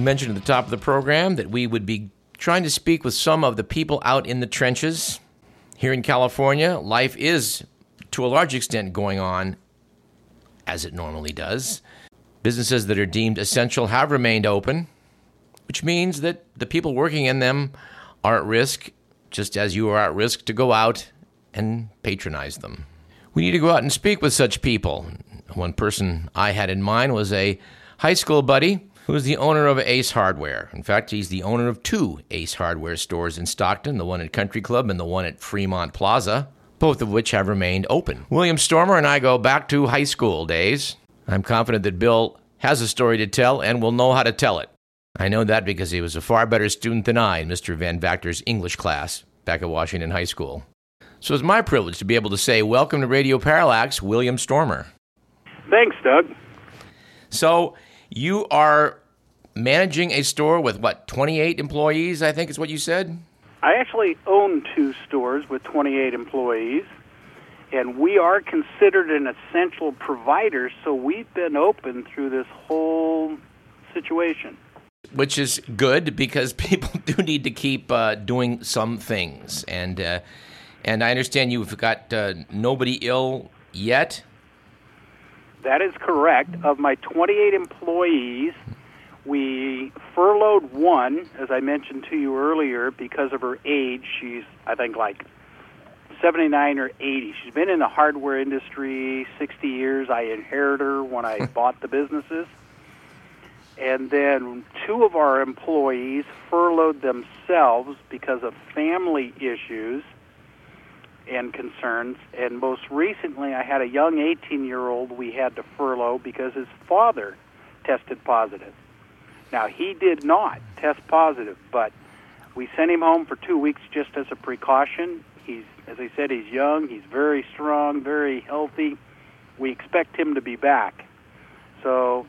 Mentioned at the top of the program that we would be trying to speak with some of the people out in the trenches. Here in California, life is, to a large extent, going on as it normally does. Businesses that are deemed essential have remained open, which means that the people working in them are at risk, just as you are at risk to go out and patronize them. We need to go out and speak with such people. One person I had in mind was a high school buddy who is the owner of Ace Hardware. In fact, he's the owner of two Ace Hardware stores in Stockton, the one at Country Club and the one at Fremont Plaza, both of which have remained open. William Stormer and I go back to high school days. I'm confident that Bill has a story to tell and will know how to tell it. I know that because he was a far better student than I in Mr. Van Vactor's English class back at Washington High School. So it's my privilege to be able to say, Welcome to Radio Parallax, William Stormer. Thanks, Doug. So you are managing a store with what, 28 employees, I think is what you said? I actually own two stores with 28 employees, and we are considered an essential provider, so we've been open through this whole situation. Which is good because people do need to keep uh, doing some things. And, uh, and I understand you've got uh, nobody ill yet. That is correct. Of my 28 employees, we furloughed one, as I mentioned to you earlier, because of her age. She's, I think, like 79 or 80. She's been in the hardware industry 60 years. I inherited her when I bought the businesses. And then two of our employees furloughed themselves because of family issues and concerns. And most recently, I had a young 18 year old we had to furlough because his father tested positive. Now, he did not test positive, but we sent him home for two weeks just as a precaution. He's, as I said, he's young, he's very strong, very healthy. We expect him to be back. So,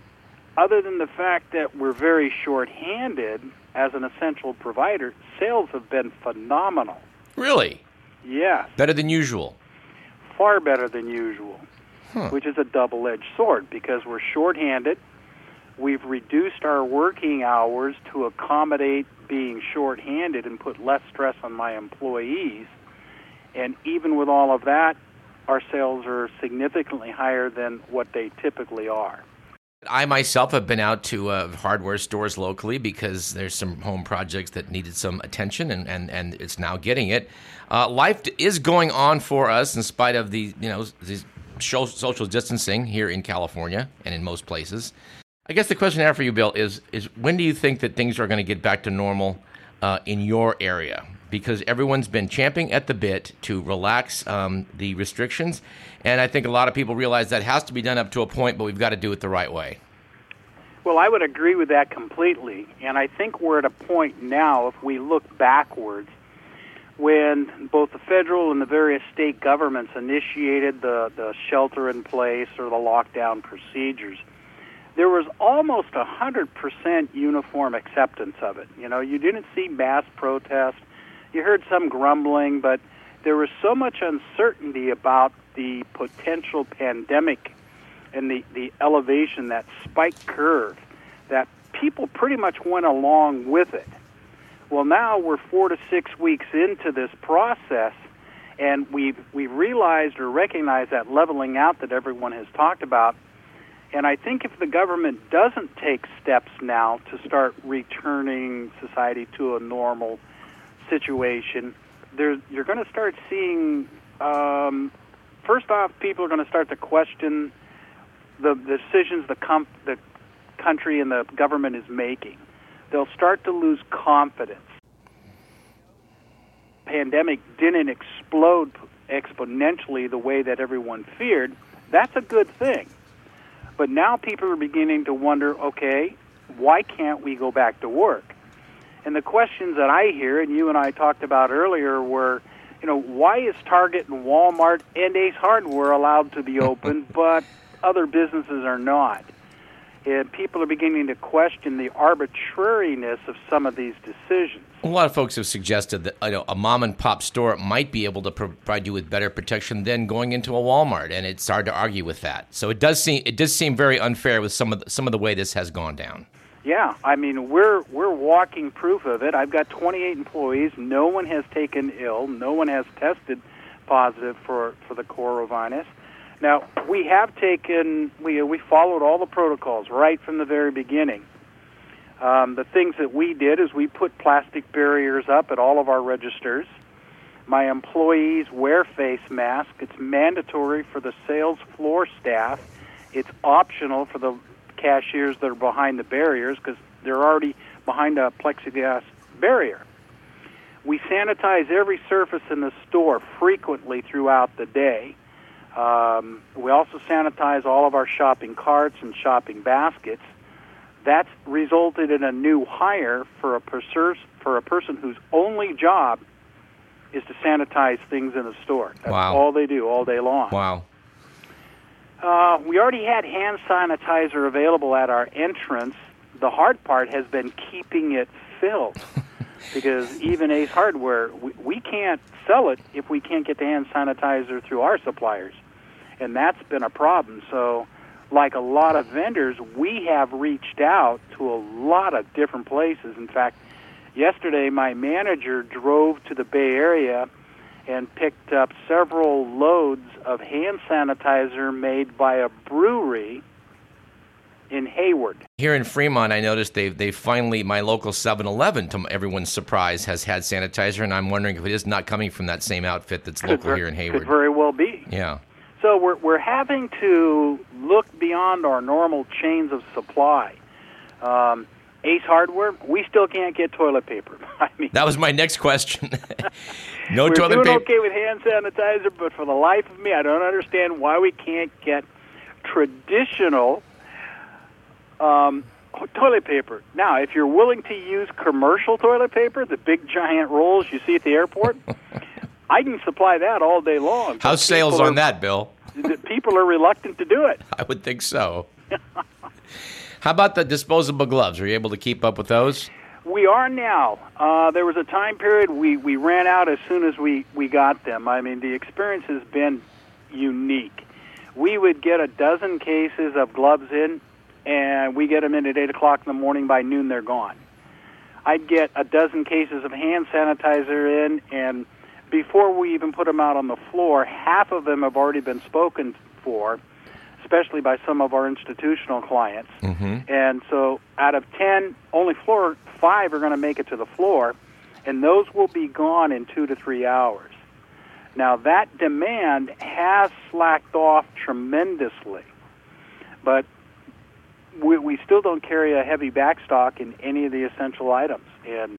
other than the fact that we're very short handed as an essential provider, sales have been phenomenal. Really? Yes. Better than usual. Far better than usual, Huh. which is a double edged sword because we're short handed. We've reduced our working hours to accommodate being short handed and put less stress on my employees. And even with all of that, our sales are significantly higher than what they typically are. I myself have been out to uh, hardware stores locally because there's some home projects that needed some attention, and, and, and it's now getting it. Uh, life is going on for us in spite of the you know these social distancing here in California and in most places. I guess the question I have for you, Bill, is is when do you think that things are going to get back to normal uh, in your area? Because everyone's been champing at the bit to relax um, the restrictions, and I think a lot of people realize that has to be done up to a point, but we've got to do it the right way. Well, I would agree with that completely. And I think we're at a point now, if we look backwards, when both the federal and the various state governments initiated the, the shelter in place or the lockdown procedures, there was almost a 100% uniform acceptance of it. You know, you didn't see mass protest. You heard some grumbling, but there was so much uncertainty about the potential pandemic and the, the elevation, that spike curve, that people pretty much went along with it. Well, now we're four to six weeks into this process, and we've, we've realized or recognized that leveling out that everyone has talked about. And I think if the government doesn't take steps now to start returning society to a normal situation, there, you're going to start seeing, um, first off, people are going to start to question the, the decisions the, com- the country and the government is making. They'll start to lose confidence. Pandemic didn't explode exponentially the way that everyone feared. That's a good thing. But now people are beginning to wonder, okay, why can't we go back to work? And the questions that I hear, and you and I talked about earlier, were, you know, why is Target and Walmart and Ace Hardware allowed to be open, but other businesses are not? And people are beginning to question the arbitrariness of some of these decisions. A lot of folks have suggested that you know, a mom and pop store might be able to provide you with better protection than going into a Walmart, and it's hard to argue with that. So it does seem it does seem very unfair with some of the, some of the way this has gone down. Yeah, I mean we're we're walking proof of it. I've got 28 employees. No one has taken ill. No one has tested positive for for the coronavirus. Now we have taken we we followed all the protocols right from the very beginning. Um, the things that we did is we put plastic barriers up at all of our registers. My employees wear face masks. It's mandatory for the sales floor staff. It's optional for the cashiers that are behind the barriers because they're already behind a plexiglass barrier. We sanitize every surface in the store frequently throughout the day. Um, we also sanitize all of our shopping carts and shopping baskets. That's resulted in a new hire for a, for a person whose only job is to sanitize things in the store. That's wow. all they do all day long. Wow. Uh, we already had hand sanitizer available at our entrance. The hard part has been keeping it filled because even Ace Hardware, we, we can't sell it if we can't get the hand sanitizer through our suppliers. And that's been a problem. So, like a lot of vendors, we have reached out to a lot of different places. In fact, yesterday my manager drove to the Bay Area and picked up several loads of hand sanitizer made by a brewery in Hayward. Here in Fremont, I noticed they they finally my local 7-Eleven, to everyone's surprise, has had sanitizer, and I'm wondering if it is not coming from that same outfit that's Could local ver- here in Hayward. Could very well be. yeah. So we're we're having to look beyond our normal chains of supply. Um, Ace Hardware, we still can't get toilet paper. I mean, That was my next question. no we're toilet doing paper. okay with hand sanitizer, but for the life of me, I don't understand why we can't get traditional um, toilet paper. Now, if you're willing to use commercial toilet paper, the big giant rolls you see at the airport, I can supply that all day long. How's sales on are- that, Bill? People are reluctant to do it. I would think so. How about the disposable gloves? Are you able to keep up with those? We are now. Uh, there was a time period we, we ran out as soon as we, we got them. I mean, the experience has been unique. We would get a dozen cases of gloves in, and we get them in at 8 o'clock in the morning. By noon, they're gone. I'd get a dozen cases of hand sanitizer in, and before we even put them out on the floor, half of them have already been spoken for, especially by some of our institutional clients. Mm-hmm. And so out of 10, only four, five are going to make it to the floor, and those will be gone in two to three hours. Now, that demand has slacked off tremendously, but we, we still don't carry a heavy backstock in any of the essential items. And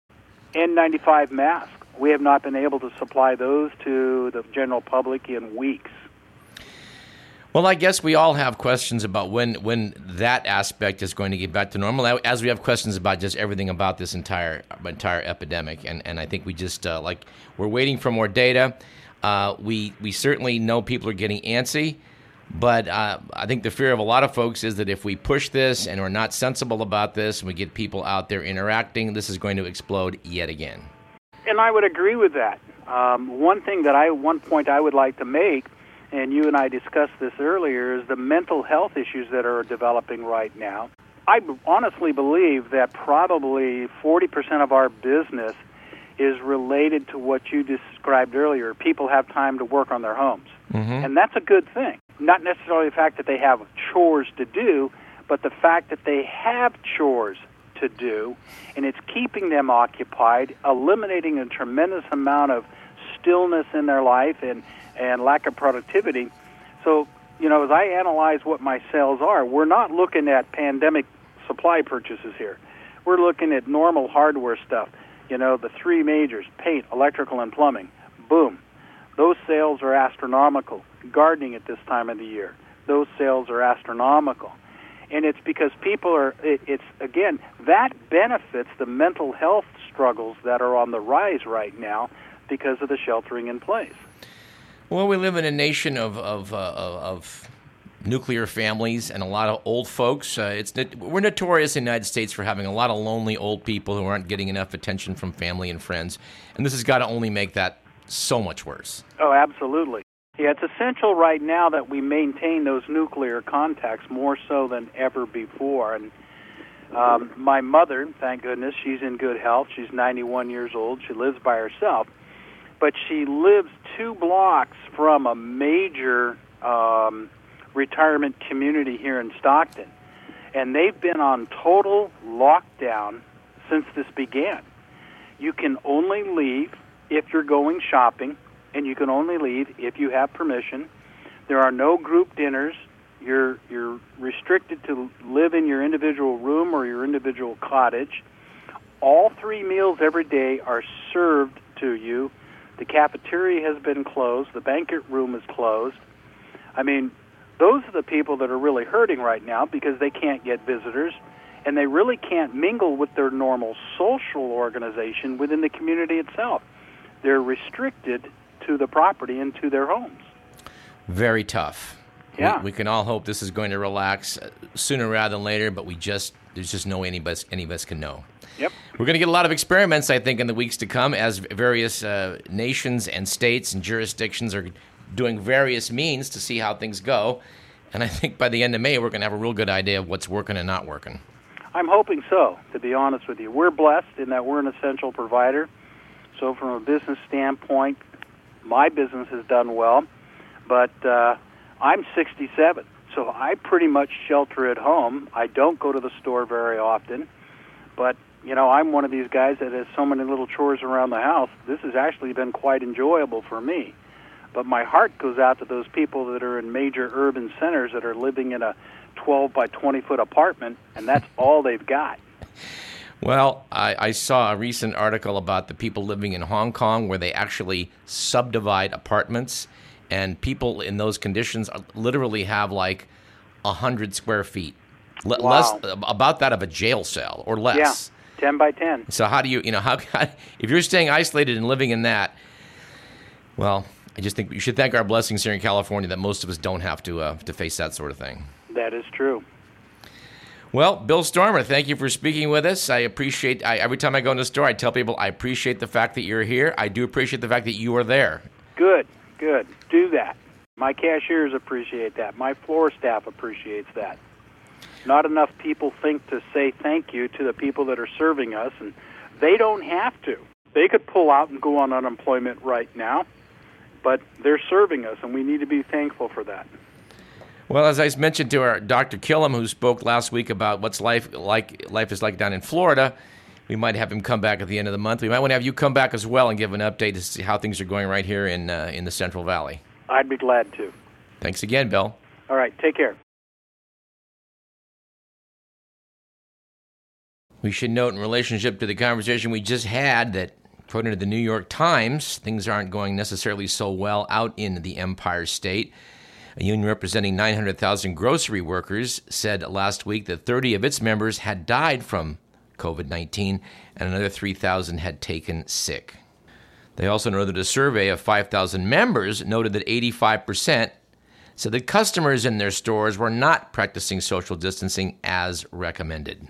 N95 masks, we have not been able to supply those to the general public in weeks. Well, I guess we all have questions about when when that aspect is going to get back to normal, as we have questions about just everything about this entire entire epidemic. And and I think we just uh, like we're waiting for more data. Uh, we we certainly know people are getting antsy, but uh, I think the fear of a lot of folks is that if we push this and we're not sensible about this, and we get people out there interacting, this is going to explode yet again. And I would agree with that. Um, one thing that I, one point I would like to make, and you and I discussed this earlier, is the mental health issues that are developing right now. I honestly believe that probably 40% of our business is related to what you described earlier. People have time to work on their homes. Mm-hmm. And that's a good thing. Not necessarily the fact that they have chores to do, but the fact that they have chores to do, and it's keeping them occupied, eliminating a tremendous amount of stillness in their life and, and lack of productivity. So, you know, as I analyze what my sales are, we're not looking at pandemic supply purchases here. We're looking at normal hardware stuff. You know, the three majors paint, electrical, and plumbing. Boom. Those sales are astronomical. Gardening at this time of the year, those sales are astronomical. And it's because people are, it, it's again, that benefits the mental health struggles that are on the rise right now because of the sheltering in place. Well, we live in a nation of of, uh, of nuclear families and a lot of old folks. Uh, it's we're notorious in the United States for having a lot of lonely old people who aren't getting enough attention from family and friends, and this has got to only make that so much worse. Oh, absolutely. Yeah, it's essential right now that we maintain those nuclear contacts more so than ever before. And Um, my mother, thank goodness, she's in good health. She's 91 years old. She lives by herself, but she lives two blocks from a major um, retirement community here in Stockton, and they've been on total lockdown since this began. You can only leave if you're going shopping, and you can only leave if you have permission. There are no group dinners. You're you're restricted to live in your individual room or your individual cottage. All three meals every day are served to you. The cafeteria has been closed. The banquet room is closed. I mean, those are the people that are really hurting right now because they can't get visitors and they really can't mingle with their normal social organization within the community itself. They're restricted to the property and to their homes. Very tough. Yeah. We, we can all hope this is going to relax uh, sooner rather than later, but we just there's just no any of us any of us can know. Yep. We're going to get a lot of experiments, I think, in the weeks to come as various uh, nations and states and jurisdictions are doing various means to see how things go. And I think by the end of May, we're going to have a real good idea of what's working and not working. I'm hoping so, to be honest with you. We're blessed in that we're an essential provider. So, from a business standpoint, my business has done well. But uh, I'm 67, so I pretty much shelter at home. I don't go to the store very often. But, you know, I'm one of these guys that has so many little chores around the house. This has actually been quite enjoyable for me. But my heart goes out to those people that are in major urban centers that are living in a 12 by 20 foot apartment, and that's all they've got. Well, I, I, saw a recent article about the people living in Hong Kong where they actually subdivide apartments, and people in those conditions literally have like a hundred square feet, wow. less about that of a jail cell or less. Yeah, ten by ten. So how do you, you know, how if you're staying isolated and living in that? Well, I just think you should thank our blessings here in California that most of us don't have to uh, to face that sort of thing. That is true. Well, Bill Stormer, thank you for speaking with us. I appreciate I, every time I go in the store, I tell people I appreciate the fact that you're here. I do appreciate the fact that you are there. Good, good. Do that. My cashiers appreciate that. My floor staff appreciates that. Not enough people think to say thank you to the people that are serving us, and they don't have to. They could pull out and go on unemployment right now, but they're serving us, and we need to be thankful for that. Well, as I mentioned to our Dr. Killam, who spoke last week about what's life like life is like down in Florida, we might have him come back at the end of the month. We might want to have you come back as well and give an update to see how things are going right here in uh, in the Central Valley. I'd be glad to. Thanks again, Bill. All right, take care. We should note in relationship to the conversation we just had that according to the New York Times, things aren't going necessarily so well out in the Empire State. A union representing 900,000 grocery workers said last week that 30 of its members had died from COVID 19 and another 3,000 had taken sick. They also noted a survey of 5,000 members noted that 85% said that customers in their stores were not practicing social distancing as recommended.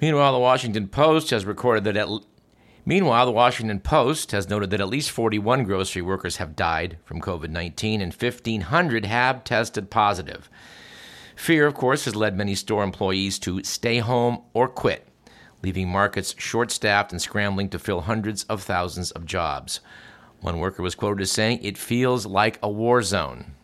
Meanwhile, the Washington Post has recorded that at Meanwhile, the Washington Post has noted that at least 41 grocery workers have died from COVID 19 and 1,500 have tested positive. Fear, of course, has led many store employees to stay home or quit, leaving markets short staffed and scrambling to fill hundreds of thousands of jobs. One worker was quoted as saying, It feels like a war zone.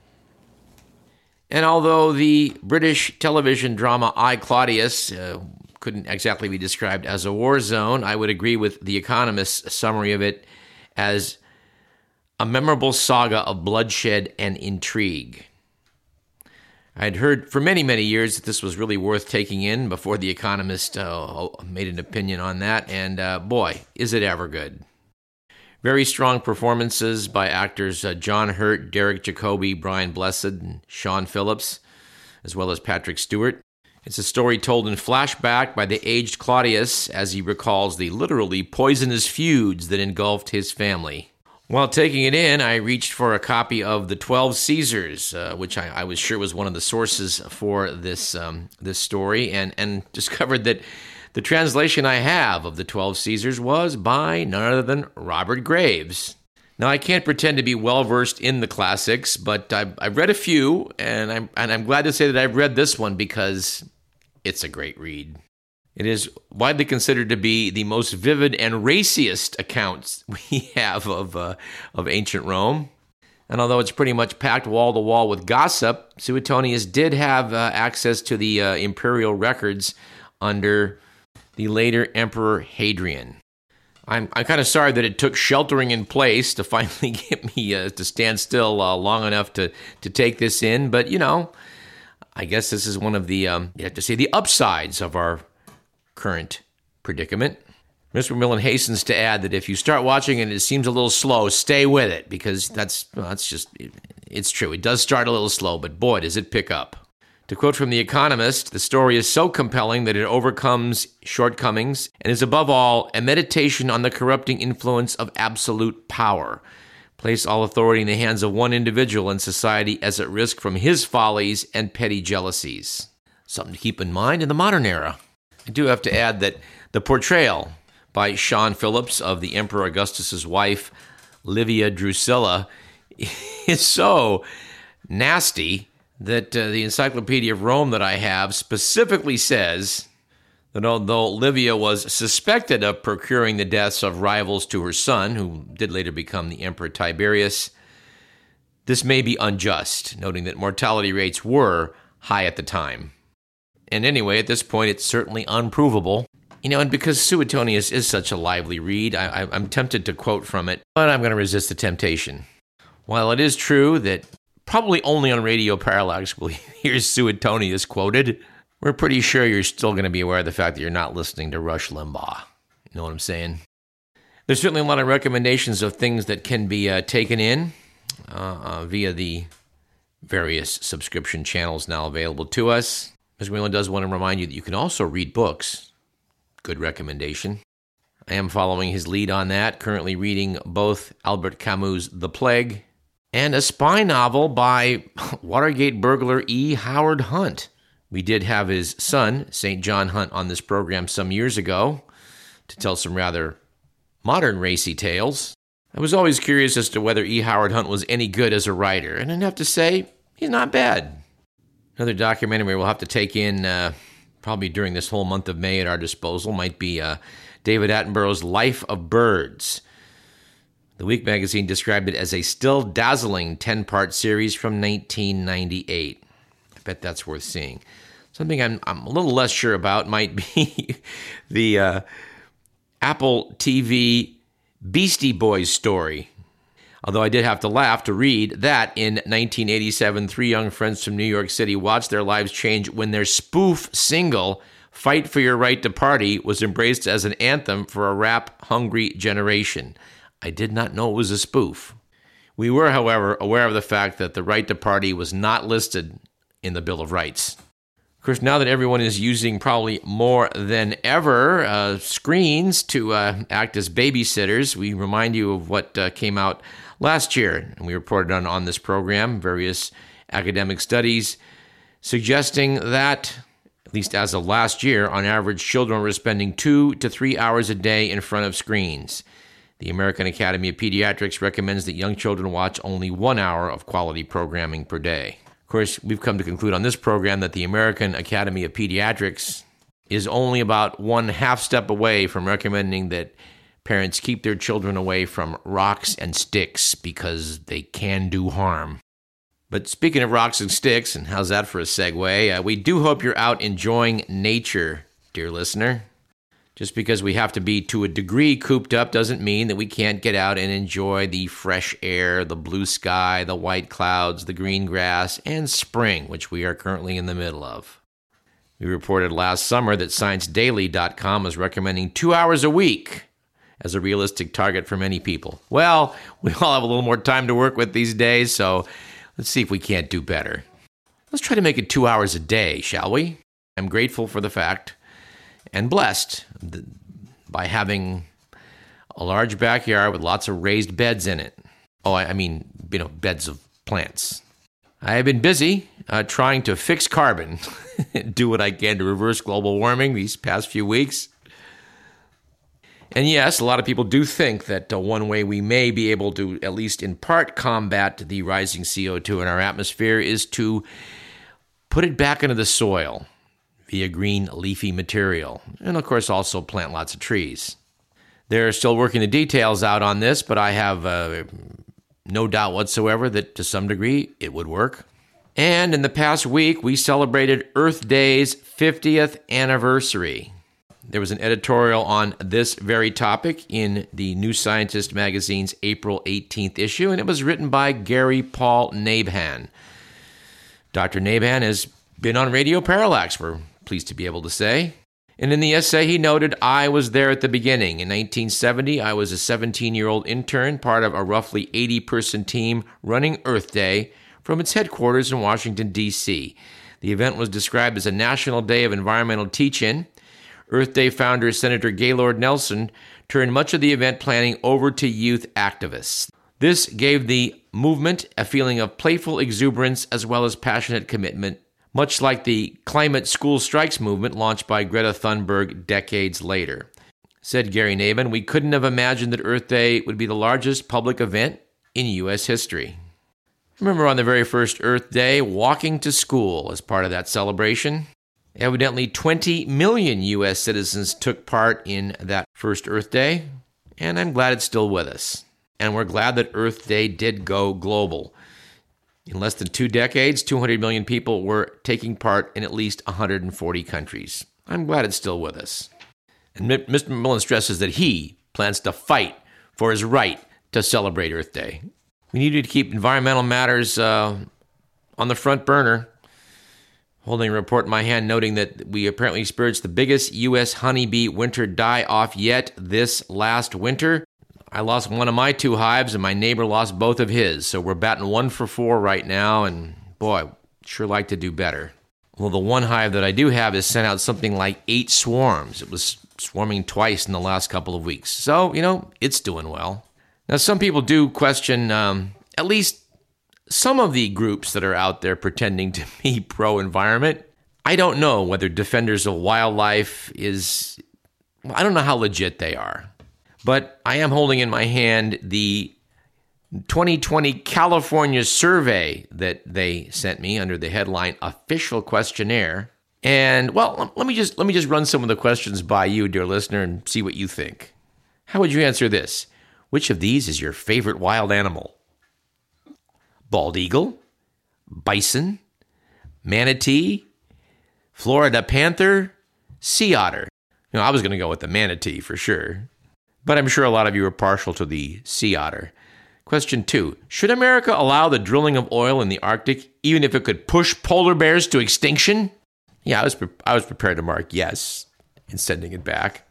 And although the British television drama I, Claudius uh, couldn't exactly be described as a war zone. I would agree with The Economist's summary of it as a memorable saga of bloodshed and intrigue. I had heard for many, many years that this was really worth taking in before The Economist uh, made an opinion on that, and uh, boy, is it ever good. Very strong performances by actors uh, John Hurt, Derek Jacobi, Brian Blessed, and Siân Phillips, as well as Patrick Stewart. It's a story told in flashback by the aged Claudius as he recalls the literally poisonous feuds that engulfed his family. While taking it in, I reached for a copy of The Twelve Caesars, uh, which I, I, was sure was one of the sources for this um, this story, and, and discovered that the translation I have of The Twelve Caesars was by none other than Robert Graves. Now, I can't pretend to be well versed in the classics, but I've, I've read a few, and I'm, and I'm glad to say that I've read this one because it's a great read. It is widely considered to be the most vivid and raciest accounts we have of, uh, of ancient Rome. And although it's pretty much packed wall to wall with gossip, Suetonius did have uh, access to the uh, imperial records under the later Emperor Hadrian. I'm, I'm kind of sorry that it took sheltering in place to finally get me uh, to stand still uh, long enough to, to take this in, but you know, I guess this is one of the, um, you have to say, the upsides of our current predicament. Mr. Millen hastens to add that if you start watching and it seems a little slow, stay with it because that's well, that's just it's true. It does start a little slow, but boy, does it pick up. To quote from The Economist, the story is so compelling that it overcomes shortcomings and is above all a meditation on the corrupting influence of absolute power. Place all authority in the hands of one individual in society as at risk from his follies and petty jealousies. Something to keep in mind in the modern era. I do have to add that the portrayal by Siân Phillips of the Emperor Augustus's wife, Livia Drusilla, is so nasty that uh, the Encyclopedia of Rome that I have specifically says that although Livia was suspected of procuring the deaths of rivals to her son, who did later become the Emperor Tiberius, this may be unjust, noting that mortality rates were high at the time. And anyway, at this point, it's certainly unprovable you know, and because Suetonius is such a lively read, I, am tempted to quote from it, but I'm going to resist the temptation. While it is true that probably only on Radio Parallax will you hear Suetonius quoted, we're pretty sure you're still going to be aware of the fact that you're not listening to Rush Limbaugh. You know what I'm saying? There's certainly a lot of recommendations of things that can be uh, taken in uh, uh, via the various subscription channels now available to us. Mr. Whelan does want to remind you that you can also read books Good recommendation. I am following his lead on that, currently reading both Albert Camus' The Plague and a spy novel by Watergate burglar E. Howard Hunt. We did have his son, St. John Hunt, on this program some years ago to tell some rather modern racy tales. I was always curious as to whether E. Howard Hunt was any good as a writer, and I'd have to say he's not bad. Another documentary we'll have to take in uh, probably during this whole month of May at our disposal might be uh, David Attenborough's Life of Birds. The Week magazine described it as a still dazzling 10 part series from 1998. I bet that's worth seeing. Something I'm, I'm a little less sure about might be the uh, Apple TV Beastie Boys story Although I did have to laugh to read that in 1987, three young friends from New York City watched their lives change when their spoof single, Fight for Your Right to Party, was embraced as an anthem for a rap hungry generation. I did not know it was a spoof. We were, however, aware of the fact that the right to party was not listed in the Bill of Rights. Course, now that everyone is using probably more than ever uh, screens to uh, act as babysitters, we remind you of what uh, came out last year, and we reported on, on this program various academic studies suggesting that, at least as of last year, on average, children were spending two to three hours a day in front of screens. The American Academy of Pediatrics recommends that young children watch only one hour of quality programming per day. Of course, we've come to conclude on this program that the American Academy of Pediatrics is only about one half step away from recommending that Parents keep their children away from rocks and sticks because they can do harm. But speaking of rocks and sticks, and how's that for a segue? Uh, we do hope you're out enjoying nature, dear listener. Just because we have to be to a degree cooped up doesn't mean that we can't get out and enjoy the fresh air, the blue sky, the white clouds, the green grass, and spring, which we are currently in the middle of. We reported last summer that ScienceDaily.com was recommending two hours a week as a realistic target for many people. Well, we all have a little more time to work with these days, so let's see if we can't do better. Let's try to make it two hours a day, shall we? I'm grateful for the fact and blessed by having a large backyard with lots of raised beds in it. Oh, I mean, you know, beds of plants. I have been busy uh, trying to fix carbon, do what I can to reverse global warming these past few weeks. And yes, a lot of people do think that uh, one way we may be able to, at least in part, combat the rising CO2 in our atmosphere is to put it back into the soil via green leafy material, and of course, also plant lots of trees. They're still working the details out on this, but I have uh, no doubt whatsoever that to some degree it would work. And in the past week, we celebrated Earth Day's 50th anniversary. There was an editorial on this very topic in the New Scientist magazine's April 18th issue, and it was written by Gary Paul Nabhan. Dr. Nabhan has been on Radio Parallax, we're pleased to be able to say. And in the essay, he noted, I was there at the beginning. In 1970, I was a 17 year old intern, part of a roughly 80 person team running Earth Day from its headquarters in Washington, D.C. The event was described as a national day of environmental teach in. Earth Day founder Senator Gaylord Nelson turned much of the event planning over to youth activists. This gave the movement a feeling of playful exuberance as well as passionate commitment much like the climate school strikes movement launched by Greta Thunberg decades later. Said Gary Nabhan, we couldn't have imagined that Earth Day would be the largest public event in U.S. history. Remember on the very first Earth Day, walking to school as part of that celebration? Evidently, 20 million U.S. citizens took part in that first Earth Day, and I'm glad it's still with us. And we're glad that Earth Day did go global. In less than two decades, 200 million people were taking part in at least 140 countries. I'm glad it's still with us. And Mr. McMillan stresses that he plans to fight for his right to celebrate Earth Day. We need to keep environmental matters uh, on the front burner. Holding a report in my hand noting that we apparently experienced the biggest U.S. honeybee winter die off yet this last winter. I lost one of my two hives, and my neighbor lost both of his. So we're batting one for four right now, and boy, sure like to do better. Well, the one hive that I do have has sent out something like eight swarms. It was swarming twice in the last couple of weeks. So, you know, it's doing well. Now, some people do question um, at least some of the groups that are out there pretending to be pro environment. I don't know whether Defenders of Wildlife is, I don't know how legit they are. But I am holding in my hand the 2020 California survey that they sent me under the headline official questionnaire. And well, let me just let me just run some of the questions by you, dear listener, and see what you think. How would you answer this? Which of these is your favorite wild animal? Bald eagle, bison, manatee, Florida panther, sea otter. You know, I was going to go with the manatee for sure but I'm sure a lot of you are partial to the sea otter. Question two Should America allow the drilling of oil in the Arctic, even if it could push polar bears to extinction? Yeah, I was, pre- I was prepared to mark yes in sending it back.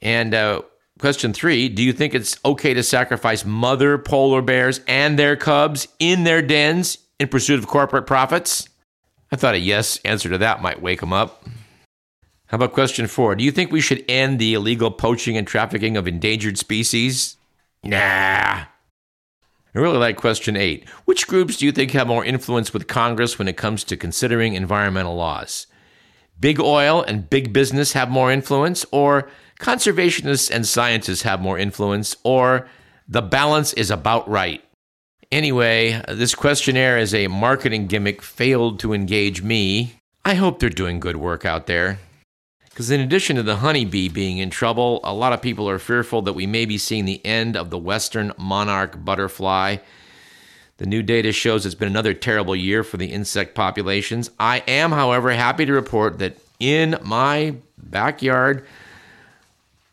And uh, question three Do you think it's okay to sacrifice mother polar bears and their cubs in their dens in pursuit of corporate profits? I thought a yes answer to that might wake them up. How about question four? Do you think we should end the illegal poaching and trafficking of endangered species? Nah. I really like question eight. Which groups do you think have more influence with Congress when it comes to considering environmental laws? Big oil and big business have more influence, or conservationists and scientists have more influence, or the balance is about right? Anyway, this questionnaire as a marketing gimmick failed to engage me. I hope they're doing good work out there. Because in addition to the honeybee being in trouble, a lot of people are fearful that we may be seeing the end of the western monarch butterfly. The new data shows it's been another terrible year for the insect populations. I am, however, happy to report that in my backyard,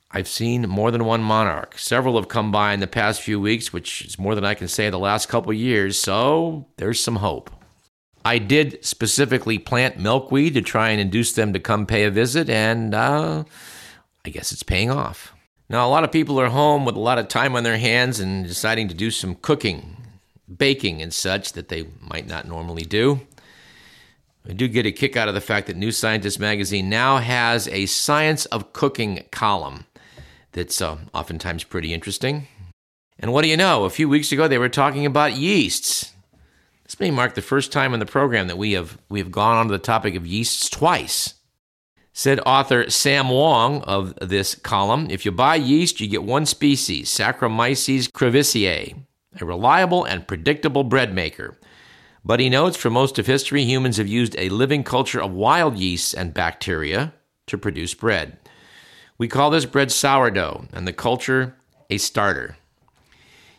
I've seen more than one monarch. Several have come by in the past few weeks, which is more than I can say the last couple years, so there's some hope. I did specifically plant milkweed to try and induce them to come pay a visit, and uh, I guess it's paying off. Now, a lot of people are home with a lot of time on their hands and deciding to do some cooking, baking, and such that they might not normally do. I do get a kick out of the fact that New Scientist magazine now has a science of cooking column that's uh, oftentimes pretty interesting. And what do you know? A few weeks ago, they were talking about yeasts. This may mark the first time in the program that we have we have gone on to the topic of yeasts twice. Said author Sam Wong of this column, if you buy yeast, you get one species, Saccharomyces cerevisiae, a reliable and predictable bread maker. But he notes for most of history, humans have used a living culture of wild yeasts and bacteria to produce bread. We call this bread sourdough, and the culture a starter.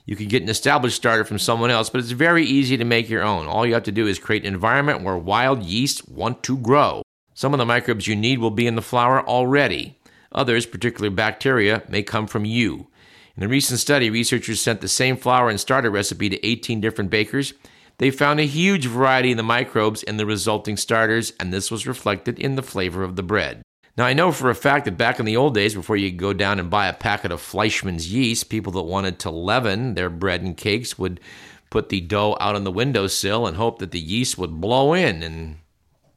You can get an established starter from someone else, but it's very easy to make your own. All you have to do is create an environment where wild yeast want to grow. Some of the microbes you need will be in the flour already. Others, particularly bacteria, may come from you. In a recent study, researchers sent the same flour and starter recipe to 18 different bakers. They found a huge variety in the microbes in the resulting starters, and this was reflected in the flavor of the bread. Now, I know for a fact that back in the old days, before you could go down and buy a packet of Fleischmann's yeast, people that wanted to leaven their bread and cakes would put the dough out on the windowsill and hope that the yeast would blow in and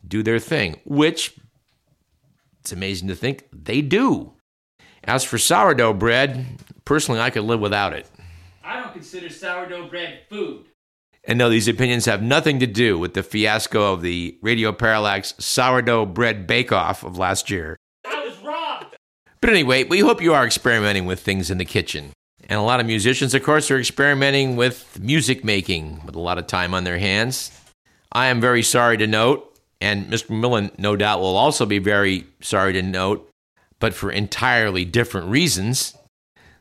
do their thing, which it's amazing to think they do. As for sourdough bread, personally, I could live without it. I don't consider sourdough bread food. And no, these opinions have nothing to do with the fiasco of the Radio Parallax sourdough bread bake off of last year. I was robbed. But anyway, we hope you are experimenting with things in the kitchen. And a lot of musicians, of course, are experimenting with music making with a lot of time on their hands. I am very sorry to note, and Mr. Millen no doubt will also be very sorry to note, but for entirely different reasons,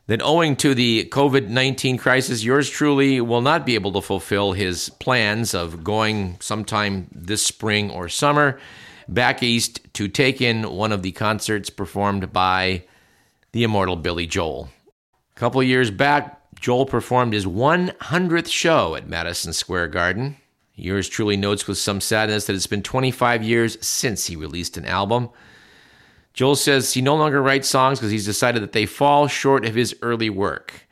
that owing to the COVID 19 crisis, yours truly will not be able to fulfill his plans of going sometime this spring or summer back east to take in one of the concerts performed by the immortal Billy Joel. A couple years back, Joel performed his 100th show at Madison Square Garden. Yours truly notes with some sadness that it's been 25 years since he released an album. Joel says he no longer writes songs because he's decided that they fall short of his early work.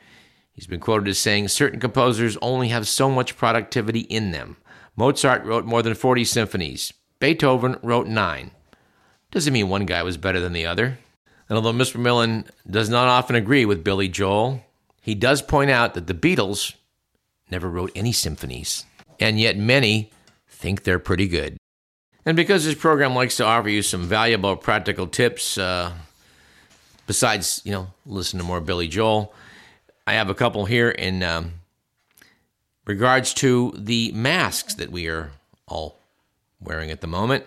He's been quoted as saying certain composers only have so much productivity in them. Mozart wrote more than 40 symphonies. Beethoven wrote nine. Doesn't mean one guy was better than the other. And although Mr. Millen does not often agree with Billy Joel, he does point out that the Beatles never wrote any symphonies. And yet many think they're pretty good. And because this program likes to offer you some valuable practical tips, uh, besides, you know, listen to more Billy Joel, I have a couple here in um, regards to the masks that we are all wearing at the moment.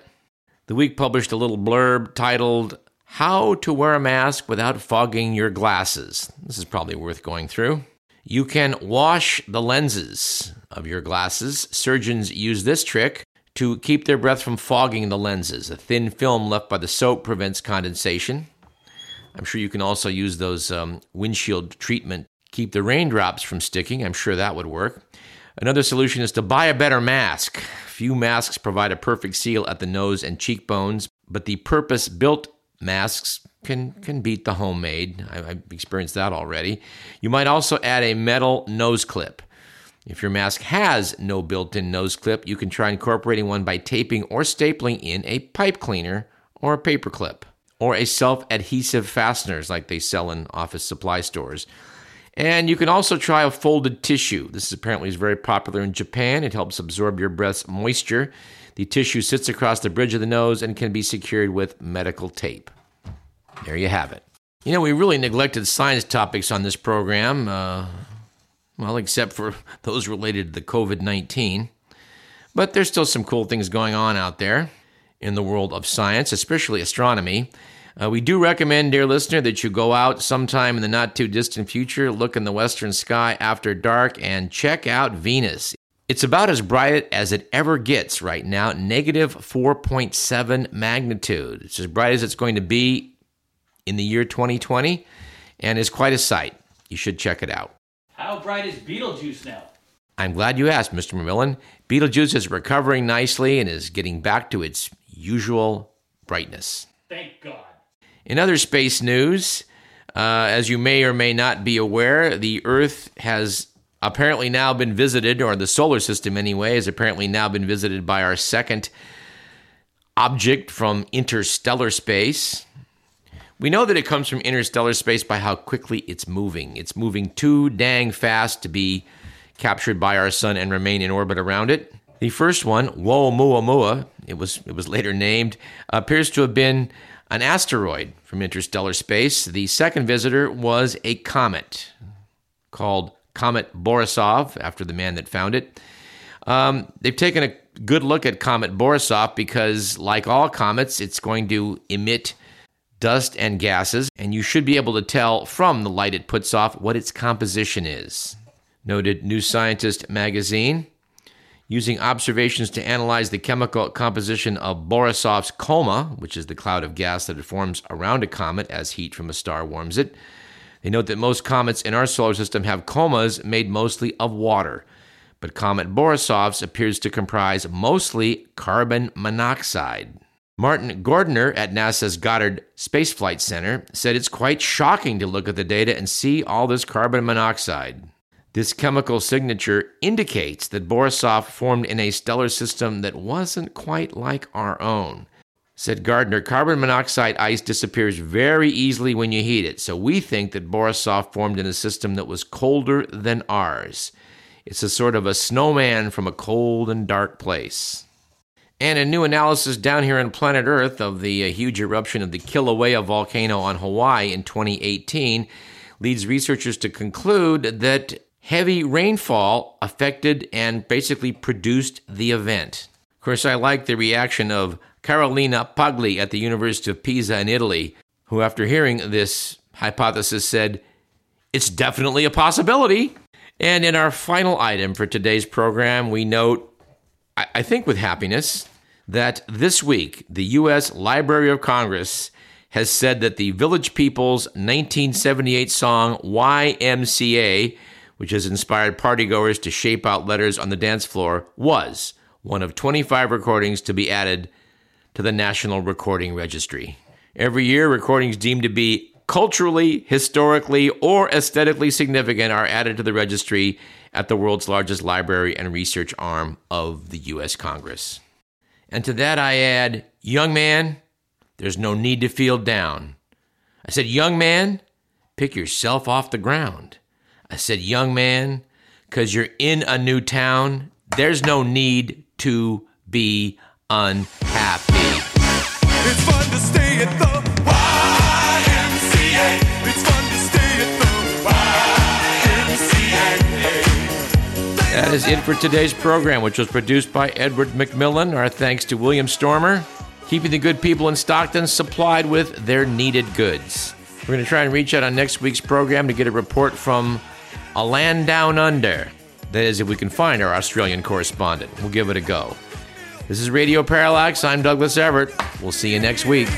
The week published a little blurb titled, How to Wear a Mask Without Fogging Your Glasses. This is probably worth going through. You can wash the lenses of your glasses. Surgeons use this trick to keep their breath from fogging the lenses. A thin film left by the soap prevents condensation. I'm sure you can also use those um, windshield treatment keep the raindrops from sticking. I'm sure that would work. Another solution is to buy a better mask. Few masks provide a perfect seal at the nose and cheekbones, but the purpose built masks can, can beat the homemade. I've experienced that already. You might also add a metal nose clip. If your mask has no built in nose clip, you can try incorporating one by taping or stapling in a pipe cleaner or a paper clip, or a self adhesive fasteners like they sell in office supply stores. And you can also try a folded tissue. This apparently is very popular in Japan. It helps absorb your breath's moisture. The tissue sits across the bridge of the nose and can be secured with medical tape. There you have it. You know, we really neglected science topics on this program. Uh, well, except for those related to the COVID 19. But there's still some cool things going on out there in the world of science, especially astronomy. Uh, we do recommend, dear listener, that you go out sometime in the not too distant future, look in the western sky after dark, and check out Venus. It's about as bright as it ever gets right now, negative 4.7 magnitude. It's as bright as it's going to be in the year 2020, and is quite a sight. You should check it out. How bright is Betelgeuse now? I'm glad you asked, Mr. McMillan. Betelgeuse is recovering nicely and is getting back to its usual brightness. Thank God. In other space news, uh, as you may or may not be aware, the Earth has apparently now been visited, or the solar system anyway, has apparently now been visited by our second object from interstellar space. We know that it comes from interstellar space by how quickly it's moving. It's moving too dang fast to be captured by our sun and remain in orbit around it. The first one, Oumuamua, it was it was later named, appears to have been an asteroid from interstellar space. The second visitor was a comet called Comet Borisov, after the man that found it. Um, they've taken a good look at Comet Borisov because, like all comets, it's going to emit dust and gases, and you should be able to tell from the light it puts off what its composition is. Noted New Scientist magazine. Using observations to analyze the chemical composition of Borisov's coma, which is the cloud of gas that it forms around a comet as heat from a star warms it, they note that most comets in our solar system have comas made mostly of water, but Comet Borisov's appears to comprise mostly carbon monoxide. Martin Cordiner at NASA's Goddard Space Flight Center said it's quite shocking to look at the data and see all this carbon monoxide. This chemical signature indicates that Borisov formed in a stellar system that wasn't quite like our own. Said Gardner, carbon monoxide ice disappears very easily when you heat it, so we think that Borisov formed in a system that was colder than ours. It's a sort of a snowman from a cold and dark place. And a new analysis down here on planet Earth of the uh, huge eruption of the Kilauea volcano on Hawaii in 2018 leads researchers to conclude that heavy rainfall affected and basically produced the event. Of course, I like the reaction of Carolina Pagli at the University of Pisa in Italy, who, after hearing this hypothesis, said, It's definitely a possibility. And in our final item for today's program, we note, I think with happiness, that this week the U.S. Library of Congress has said that the Village People's 1978 song YMCA which has inspired partygoers to shape out letters on the dance floor, was one of 25 recordings to be added to the National Recording Registry. Every year, recordings deemed to be culturally, historically, or aesthetically significant are added to the registry at the world's largest library and research arm of the U.S. Congress. And to that I add, young man, there's no need to feel down. I said, young man, pick yourself off the ground. I said, Young man, because you're in a new town, there's no need to be unhappy. That is it for today's program, which was produced by Edward McMillan. Our thanks to William Stormer, keeping the good people in Stockton supplied with their needed goods. We're going to try and reach out on next week's program to get a report from a Land Down Under. That is, if we can find our Australian correspondent. We'll give it a go. This is Radio Parallax. I'm Douglas Everett. We'll see you next week.